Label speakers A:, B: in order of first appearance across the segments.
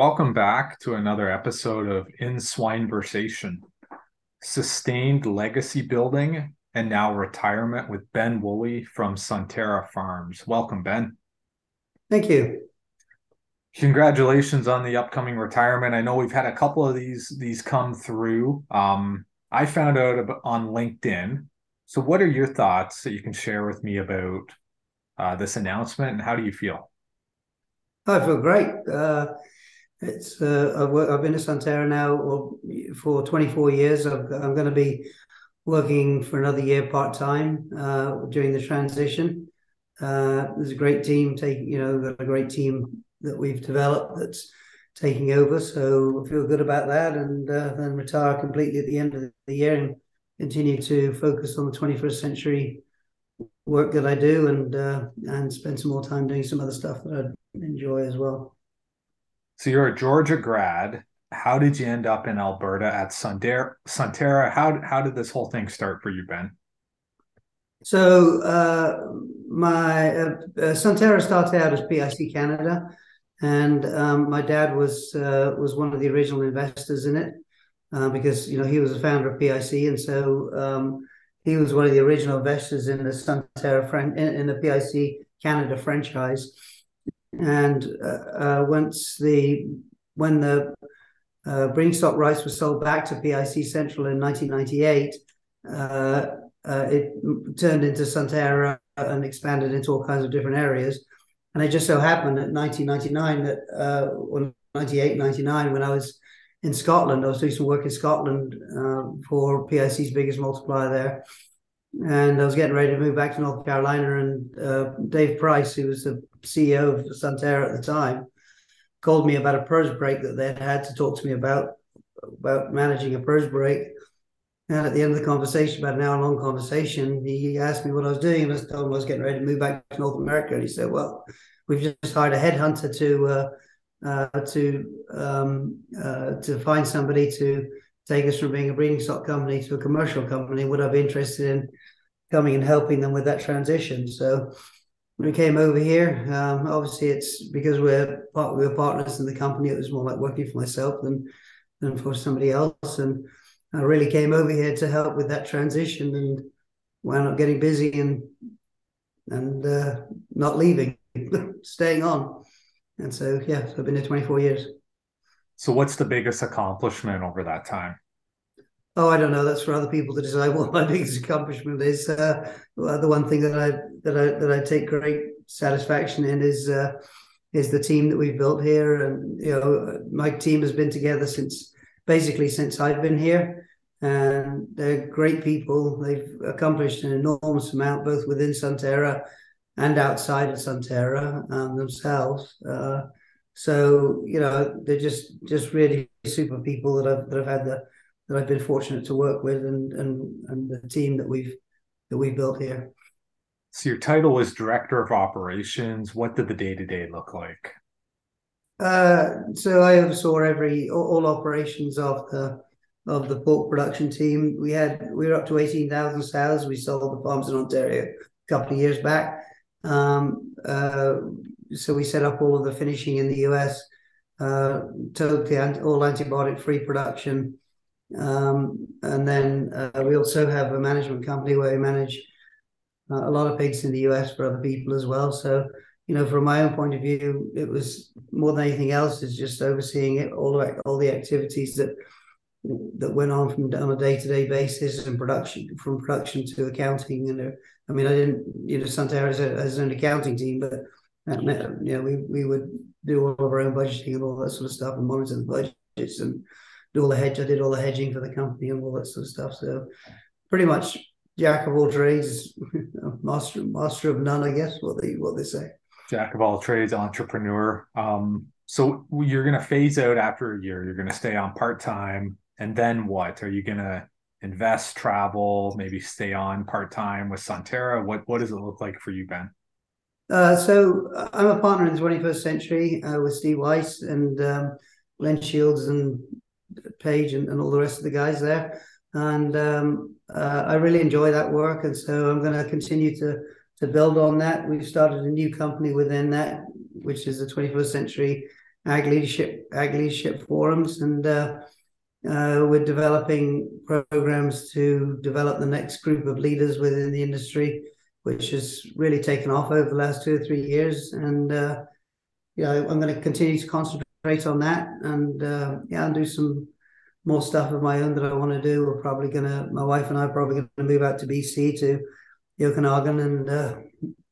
A: Welcome back to another episode of In Swine Swineversation. Sustained legacy building and now retirement with Ben Woolley from Sunterra Farms. Welcome, Ben.
B: Thank you.
A: Congratulations on the upcoming retirement. I know we've had a couple of these these come through. Um, I found out about, on LinkedIn. So, what are your thoughts that you can share with me about uh, this announcement, and how do you feel?
B: I feel great. Uh, it's uh, I've, worked, I've been at Sunterra now for 24 years. i am going to be working for another year part time uh, during the transition. Uh, there's a great team you know, got a great team that we've developed that's taking over. So I feel good about that, and uh, then retire completely at the end of the year and continue to focus on the 21st century work that I do, and uh, and spend some more time doing some other stuff that I enjoy as well.
A: So you're a Georgia grad. How did you end up in Alberta at Sunterra? Sunterra? How how did this whole thing start for you, Ben?
B: So uh, my uh, uh, Sunterra started out as PIC Canada, and um, my dad was uh, was one of the original investors in it uh, because you know he was a founder of PIC, and so um, he was one of the original investors in the Sunterra fran- in, in the PIC Canada franchise and uh, uh, once the when the uh, breeding stock rights were sold back to PIC Central in 1998, uh, uh, it turned into Sunterra and expanded into all kinds of different areas. And it just so happened that 1999, that uh, or 98, 99, when I was in Scotland, I was doing some work in Scotland for PIC's biggest multiplier there and I was getting ready to move back to North Carolina. And uh, Dave Price, who was the CEO of Sunterra at the time, called me about a PRRS break that they had to talk to me about about managing a PRRS break. And at the end of the conversation, about an hour long conversation, he asked me what I was doing, and I was told him I was getting ready to move back to North America. And he said, "Well, we've just hired a headhunter to uh, uh, to um, uh, to find somebody to take us from being a breeding stock company to a commercial company. Would I be interested in coming and helping them with that transition? So when we came over here, um, obviously it's because we're part, we're partners in the company. It was more like working for myself than than for somebody else, and I really came over here to help with that transition and wound up getting busy and and uh, not leaving, staying on. And so yeah, so I've been here 24 years.
A: So, what's the biggest accomplishment over that time?
B: Oh, I don't know. That's for other people to decide what my biggest accomplishment is. Uh, the one thing that I that I that I take great satisfaction in is uh, is the team that we've built here, and you know, my team has been together since basically since I've been here, and they're great people. They've accomplished an enormous amount both within Sunterra and outside of Sunterra um, themselves. Uh, so you know, they're just just really super people that I've that I've had the that I've been fortunate to work with, and and and the team that we've that we built here.
A: So your title was director of operations. What did the day to day look like?
B: Uh, so I oversaw every all, all, operations of the of the pork production team. We had we were up to eighteen thousand sows. We sold the farms in Ontario a couple of years back. Um, uh, so we set up all of the finishing in the US, uh, totally all antibiotic free production. Um, and then uh, we also have a management company where we manage uh, a lot of pigs in the US for other people as well. So, you know, from my own point of view, it was more than anything else is just overseeing it, all the all the activities that that went on from on a day to day basis and production from production to accounting. And uh, I mean, I didn't, you know, Sunterra has, an accounting team, but that you know, we, we would do all of our own budgeting and all that sort of stuff and monitor the budgets and do all the hedge. I did all the hedging for the company and all that sort of stuff. So pretty much jack of all trades, master master of none, I guess. What they what they say.
A: Jack of all trades, entrepreneur. Um, so you're going to phase out after a year. You're going to stay on part time, and then what? Are you going to invest, travel, maybe stay on part time with Sunterra? What what does it look like for you, Ben?
B: Uh, so I'm a partner in the 21st century uh, with Steve Weiss and um, Len Shields and Page and, and, all the rest of the guys there. And um, uh, I really enjoy that work. And so I'm going to continue to to build on that. We've started a new company within that, which is the 21st century ag leadership ag leadership forums, and uh, uh, we're developing programs to develop the next group of leaders within the industry, which has really taken off over the last two or three years. And uh, I'm going to continue to concentrate on that, and uh, yeah, and do some more stuff of my own that I want to do. We're probably to, my wife and I are probably to move out to BC to Okanagan and uh,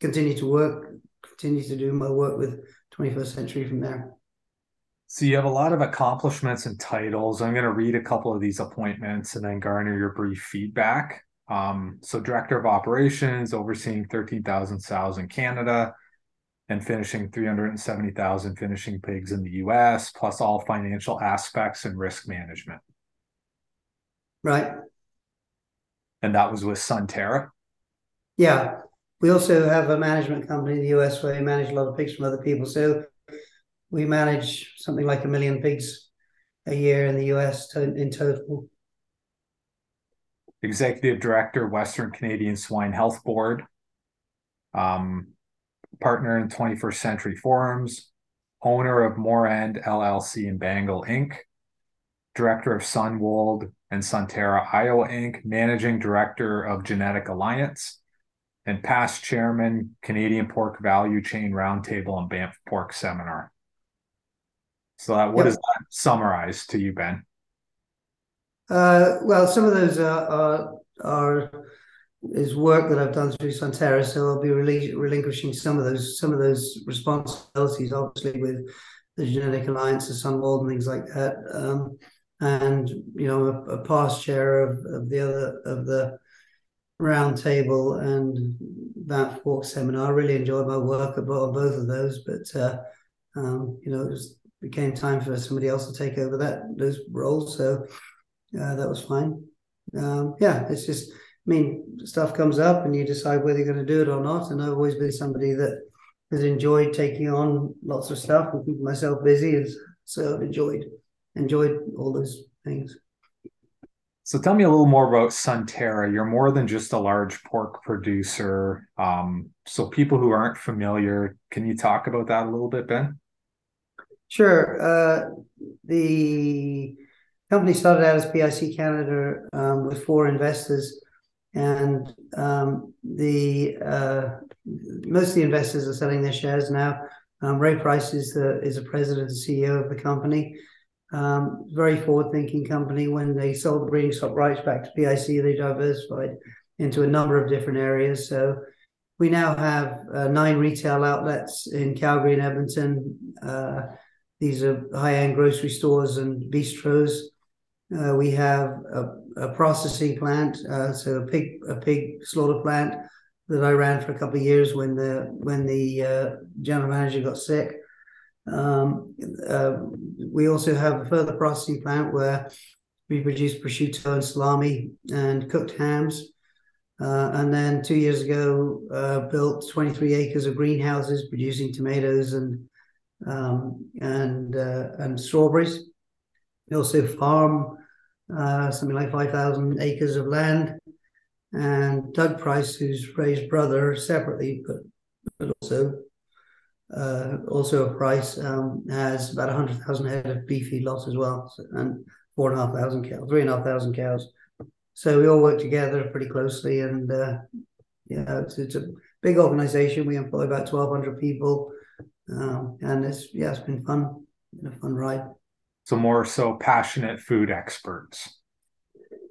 B: continue to work, continue to do my work with 21st Century from there.
A: So you have a lot of accomplishments and titles. I'm going to read a couple of these appointments and then garner your brief feedback. Um, so director of operations, overseeing 13,000 sows in Canada and finishing 370,000 finishing pigs in the US, plus all financial aspects and risk management.
B: Right.
A: And that was with Sunterra.
B: Yeah. We also have a management company in the US where we manage a lot of pigs from other people. So we manage something like a million pigs a year in the US to, in total.
A: Executive Director, Western Canadian Swine Health Board, um, partner in 21st Century Forums, owner of Morand LLC and Bangle Inc., Director of Sunwold and Sunterra Iowa Inc., Managing Director of Genetic Alliance, and past chairman, Canadian Pork Value Chain Roundtable and Banff Pork Seminar. So, that, what yep. does that summarize to you, Ben?
B: Uh, well, some of those are, are, are, is work that I've done through Sunterra, so I'll be relinquishing some of those some of those responsibilities, obviously with the Genetic Alliance, the Sunwold, and things like that. Um, and you know, a, a, past chair of, of the other of the roundtable and that fork seminar. I really enjoyed my work on both of those, but uh, um, you know, it became time for somebody else to take over that those roles. So uh, that was fine. Um, yeah, it's just, I mean, stuff comes up and you decide whether you're going to do it or not. And I've always been somebody that has enjoyed taking on lots of stuff and keeping myself busy. So I've enjoyed enjoyed all those things.
A: So tell me a little more about Sunterra. You're more than just a large pork producer. Um, so people who aren't familiar, can you talk about that a little bit, Ben?
B: Sure. Uh, the company started out as PIC Canada um, with four investors, and um, the uh, most of the investors are selling their shares now. Um, Ray Price is the is the president and CEO of the company. Um, very forward-thinking company. When they sold the breeding stock rights back to PIC, they diversified into a number of different areas. So we now have uh, nine retail outlets in Calgary and Edmonton. Uh, these are high-end grocery stores and bistros. Uh, we have a, a processing plant, uh, so a pig a pig slaughter plant that I ran for a couple of years when the when the uh, general manager got sick. Um, uh, we also have a further processing plant where we produce prosciutto and salami and cooked hams. Uh, and then two years ago, uh, built 23 acres of greenhouses producing tomatoes and um, and and strawberries. We also farm uh, something like 5,000 acres of land. And Doug Price, who's Ray's brother separately, but, but also uh, also a price um, has about 100,000 head of beef feedlots as well, so, and four and a half thousand cows, three and a half thousand cows. So we all work together pretty closely, and uh, yeah, it's, it's a big organization. We employ about 1,200 people, um, and it's yeah, it's been fun, been a fun ride.
A: So more so passionate food experts.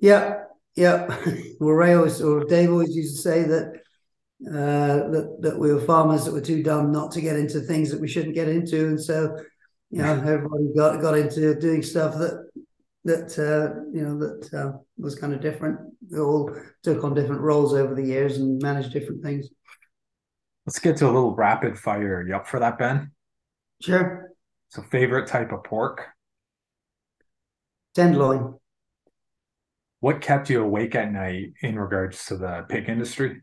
B: Yeah, yeah. well, Ray always or Dave always used to say that uh, that that we were farmers that were too dumb not to get into things that we shouldn't get into, and so you know everybody got got into doing stuff that that uh, you know that uh, was kind of different. We all took on different roles over the years and managed different things.
A: Let's get to a little rapid fire. Are you up for that, Ben?
B: Sure.
A: So, favorite type of pork?
B: Tenderloin.
A: What kept you awake at night in regards to the pig industry?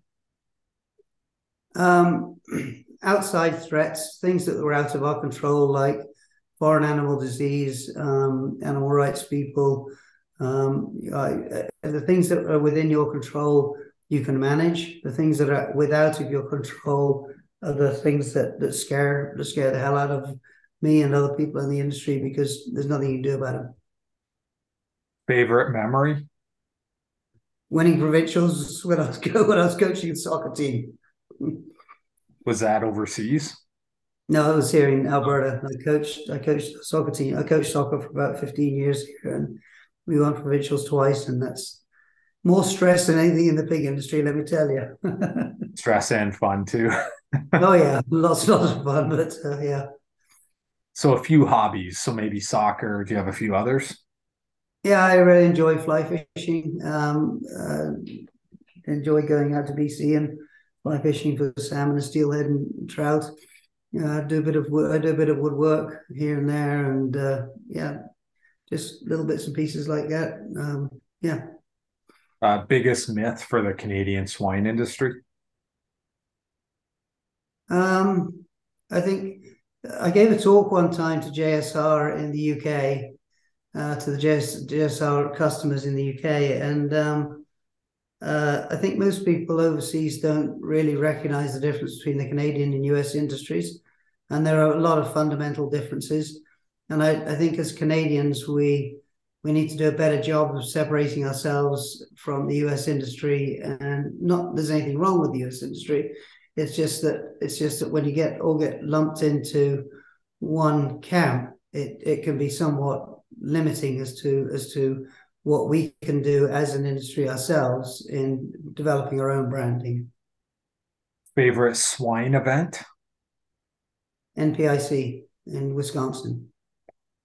B: Um, outside threats, things that were out of our control, like foreign animal disease, um, animal rights people, um, uh, the things that are within your control, you can manage. The things that are without of your control are the things that that scare that scare the hell out of me and other people in the industry because there's nothing you can do about it.
A: Favorite memory?
B: Winning provincials when I was when I was coaching a soccer team.
A: Was that overseas?
B: No, I was here in Alberta. I coached I coached a soccer team. I coached soccer for about 15 years here and we won provincials twice and that's more stress than anything in the pig industry, let me tell you.
A: stress and fun too.
B: oh yeah, lots lots of fun, but uh, yeah.
A: So a few hobbies. So maybe soccer. Do you have a few others?
B: Yeah, I really enjoy fly fishing. Um, uh, enjoy going out to BC and fly fishing for salmon and steelhead and trout. Uh, do a bit of I do a bit of woodwork here and there, and uh, yeah, just little bits and pieces like that. Um, yeah.
A: Uh, biggest myth for the Canadian swine industry?
B: Um, I think I gave a talk one time to JSR in the UK, uh, to the JS, JSR customers in the UK, and um, uh, I think most people overseas don't really recognize the difference between the Canadian and US industries, and there are a lot of fundamental differences. And I, I think as Canadians, we we need to do a better job of separating ourselves from the US industry. And not there's anything wrong with the US industry. It's just that it's just that when you get all get lumped into one camp, it, it can be somewhat limiting as to as to what we can do as an industry ourselves in developing our own branding.
A: Favorite swine event?
B: NPIC in Wisconsin.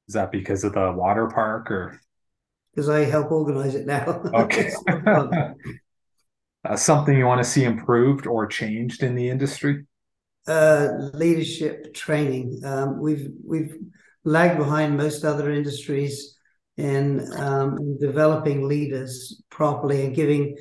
A: Is that because of the water park or?
B: Because I help organize it now.
A: Okay. uh, something you want to see improved or changed in the industry?
B: Uh, leadership training. Um, we've we've lagged behind most other industries in, um, developing leaders properly and giving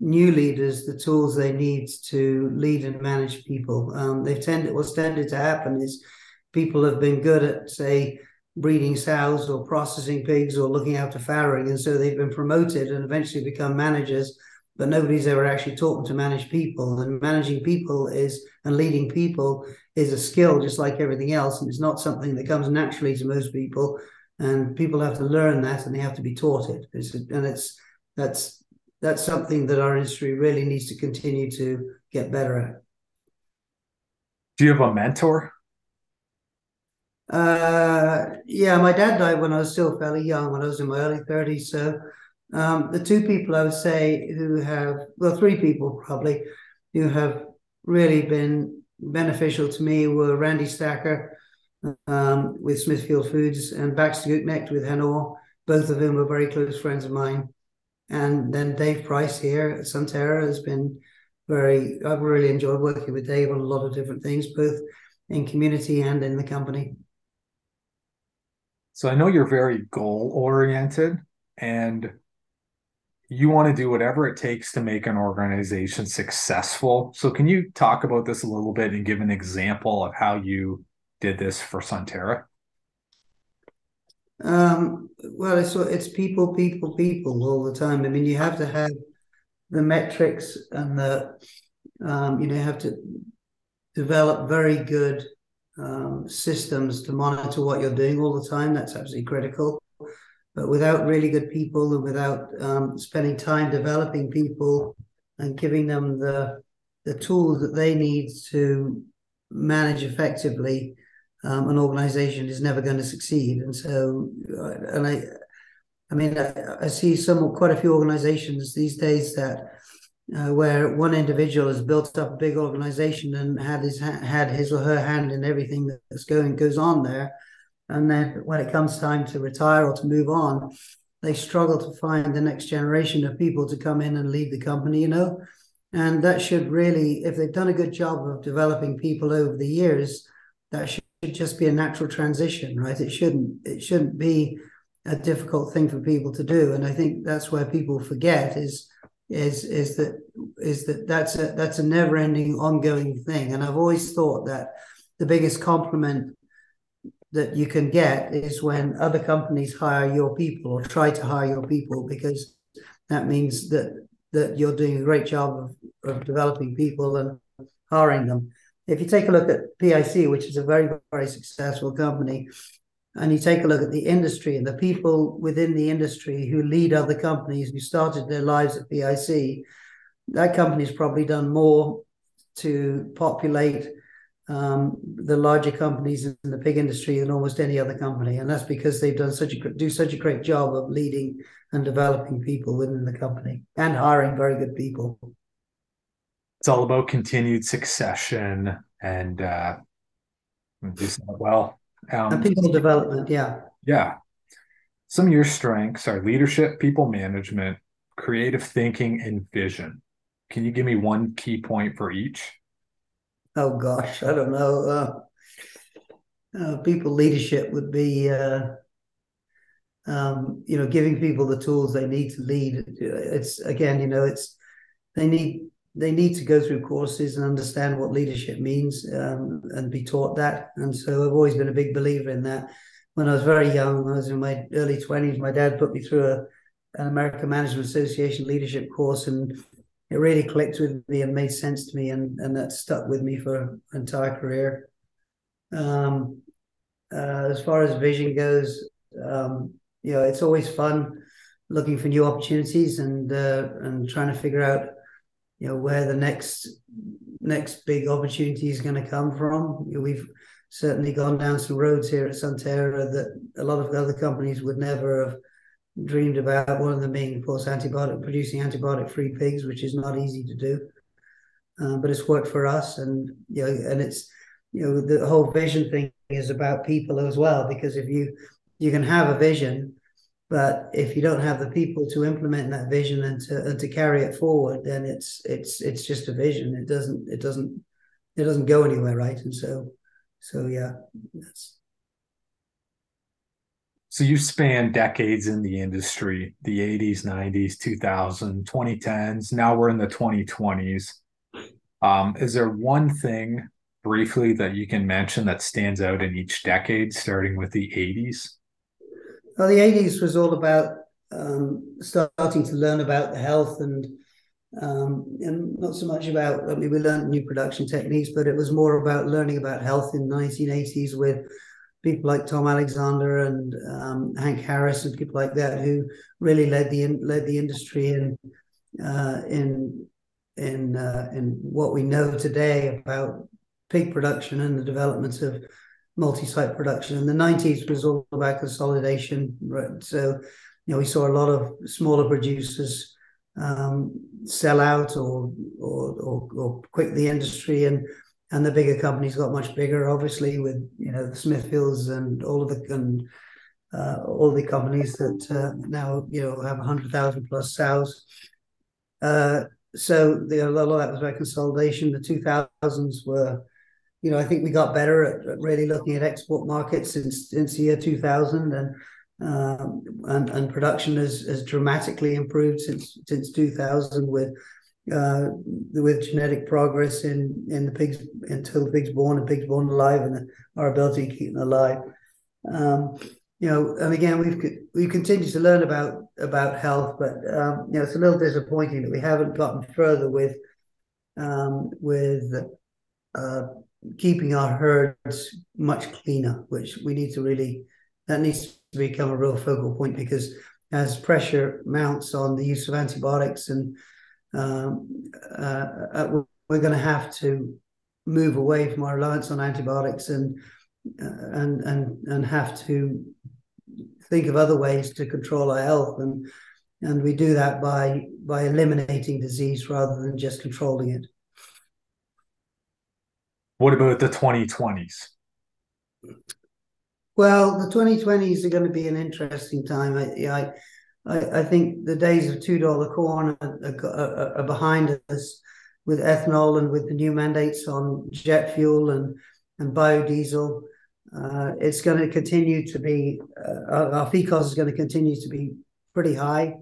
B: new leaders the tools they need to lead and manage people. Um, they've tended what's tended to happen is people have been good at say breeding sows or processing pigs or looking after farrowing, and so they've been promoted and eventually become managers. But nobody's ever actually taught them to manage people, and managing people is and leading people is a skill just like everything else, and it's not something that comes naturally to most people. And people have to learn that, and they have to be taught it. It's, and it's that's that's something that our industry really needs to continue to get better at.
A: Do you have a mentor?
B: Uh, yeah, my dad died when I was still fairly young, when I was in my early 30s. So um, the two people I would say who have, well, three people probably, who have really been beneficial to me were Randy Stoecker um, with Smithfield Foods and Baxter Gutknecht with Hanor. Both of whom were very close friends of mine. And then Dave Price here at Sunterra has been very, I've really enjoyed working with Dave on a lot of different things, both in community and in the company.
A: So I know you're very goal oriented and you want to do whatever it takes to make an organization successful. So can you talk about this a little bit and give an example of how you did this for Sunterra?
B: Um, well, it's it's people, people, people all the time. I mean, you have to have the metrics and the um, you know you have to develop very good um, systems to monitor what you're doing all the time. That's absolutely critical. But without really good people and without um, spending time developing people and giving them the the tools that they need to manage effectively, um, an organization is never going to succeed. And so, uh, and I, I mean, I, I see some quite a few organizations these days that uh, where one individual has built up a big organization and had his had his or her hand in everything that's going goes on there, and then when it comes time to retire or to move on, they struggle to find the next generation of people to come in and lead the company. You know, and that should really, if they've done a good job of developing people over the years, that should just be a natural transition, right? It shouldn't it shouldn't be a difficult thing for people to do, and I think that's where people forget is is is that is that that's a that's a never ending ongoing thing and i've always thought that the biggest compliment that you can get is when other companies hire your people or try to hire your people because that means that that you're doing a great job of, of developing people and hiring them. If you take a look at PIC, which is a very, very successful company, and you take a look at the industry and the people within the industry who lead other companies who started their lives at PIC, that company's probably done more to populate um, the larger companies in the pig industry than almost any other company, and that's because they've done such a do such a great job of leading and developing people within the company and hiring very good people.
A: It's all about continued succession and uh, well.
B: Um, and people development, yeah.
A: Yeah. Some of your strengths are leadership, people management, creative thinking, and vision. Can you give me one key point for each?
B: Oh gosh, I don't know. Uh, uh, people leadership would be, uh, um, you know, giving people the tools they need to lead. It's again, you know, it's they need they need to go through courses and understand what leadership means um, and be taught that. And so I've always been a big believer in that. When I was very young, I was in my early twenties, my dad put me through a, an American Management Association leadership course, and it really clicked with me and made sense to me, and and that stuck with me for an entire career. Um, uh, as far as vision goes, um, you know, it's always fun looking for new opportunities and uh, and trying to figure out, you know, where the next next big opportunity is going to come from. You know, we've certainly gone down some roads here at Sunterra that a lot of other companies would never have dreamed about one of them being, of course, antibiotic producing antibiotic free pigs, which is not easy to do. Uh, but it's worked for us, and you know, and it's you know the whole vision thing is about people as well because if you you can have a vision, but if you don't have the people to implement that vision and to and to carry it forward, then it's it's it's just a vision. It doesn't it doesn't it doesn't go anywhere, right? And so so yeah, that's
A: so you span decades in the industry, the 80s, 90s, 2000, 2010s. Now we're in the 2020s. Um, is there one thing briefly that you can mention that stands out in each decade, starting with the 80s?
B: Well, the 80s was all about um, starting to learn about the health and um, and not so much about, I mean, we learned new production techniques, but it was more about learning about health in the 1980s with people like Tom Alexander and um, Hank Harris and people like that who really led the led the industry in uh, in in uh, in what we know today about pig production and the development of multi-site production. In the 90s was all about consolidation. Right? So, you know, we saw a lot of smaller producers um, sell out or, or, or or quit the industry and and the bigger companies got much bigger, obviously, with you know the Smithfields and all of the and uh, all the companies that uh, now you know have hundred thousand plus sows. Uh, so the, a lot of that was about consolidation. The two thousands were, you know, I think we got better at, at, really looking at export markets since since the year two thousand, and um, and and production has has dramatically improved since since two thousand with uh, with genetic progress in in the pigs until the pig's born and pigs born alive and our ability to keep them alive. Um, you know, and again, we've we continue to learn about about health, but um, you know, it's a little disappointing that we haven't gotten further with um, with uh, keeping our herds much cleaner, which we need to really that needs to become a real focal point because as pressure mounts on the use of antibiotics and um, uh, uh we're going to have to move away from our reliance on antibiotics and uh, and and and have to think of other ways to control our health. And and we do that by by eliminating disease rather than just controlling it.
A: What about the 2020s
B: well the 2020s are going to be an interesting time. I, I I, I think the days of two dollar corn are, are, are, behind us with ethanol and with the new mandates on jet fuel and and biodiesel. Uh, it's going to continue to be uh, our, feed cost is going to continue to be pretty high.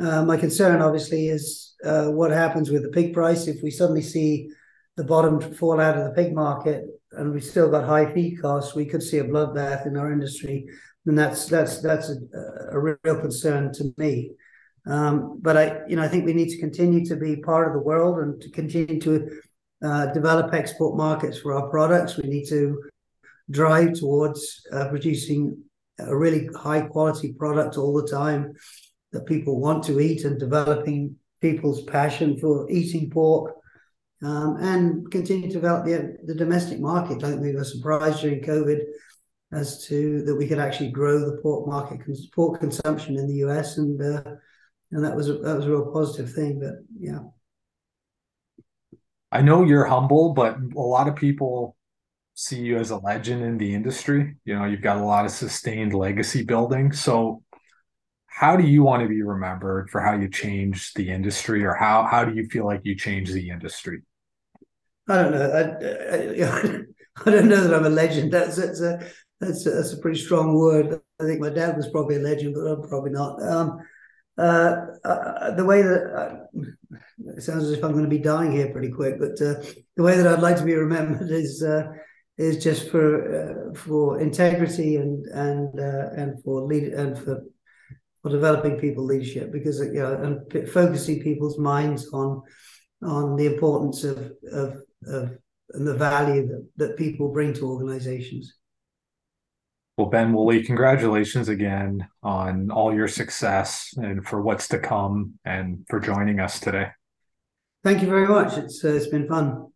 B: Uh, my concern, obviously, is uh, what happens with the pig price if we suddenly see the bottom fall out of the pig market and we still got high feed costs. We could see a bloodbath in our industry and that's that's that's a, a real concern to me. Um, but I, you know, I think we need to continue to be part of the world and to continue to uh, develop export markets for our products. We need to drive towards uh, producing a really high quality product all the time that people want to eat and developing people's passion for eating pork um, and continue to develop the, the domestic market. I think we were surprised during COVID as to that we could actually grow the pork market, pork consumption in the US, and uh, and that was a, that was a real positive thing. But yeah,
A: I know you're humble, but a lot of people see you as a legend in the industry. You know, you've got a lot of sustained legacy building. So how do you want to be remembered for how you changed the industry or how how do you feel like you changed the industry
B: i don't know i, I, I don't know that i'm a legend that's that's a that's a, that's a pretty strong word i think my dad was probably a legend but i'm probably not um, uh, uh, the way that uh, it sounds as if i'm going to be dying here pretty quick but uh, the way that i'd like to be remembered is uh, is just for uh, for integrity and and and for lead and for for developing people leadership because you know and focusing people's minds on on the importance of of, of and the value that, that people bring to organizations.
A: Well, Ben Woolley, congratulations again on all your success and for what's to come and for joining us today.
B: Thank you very much. It's uh, it's been fun.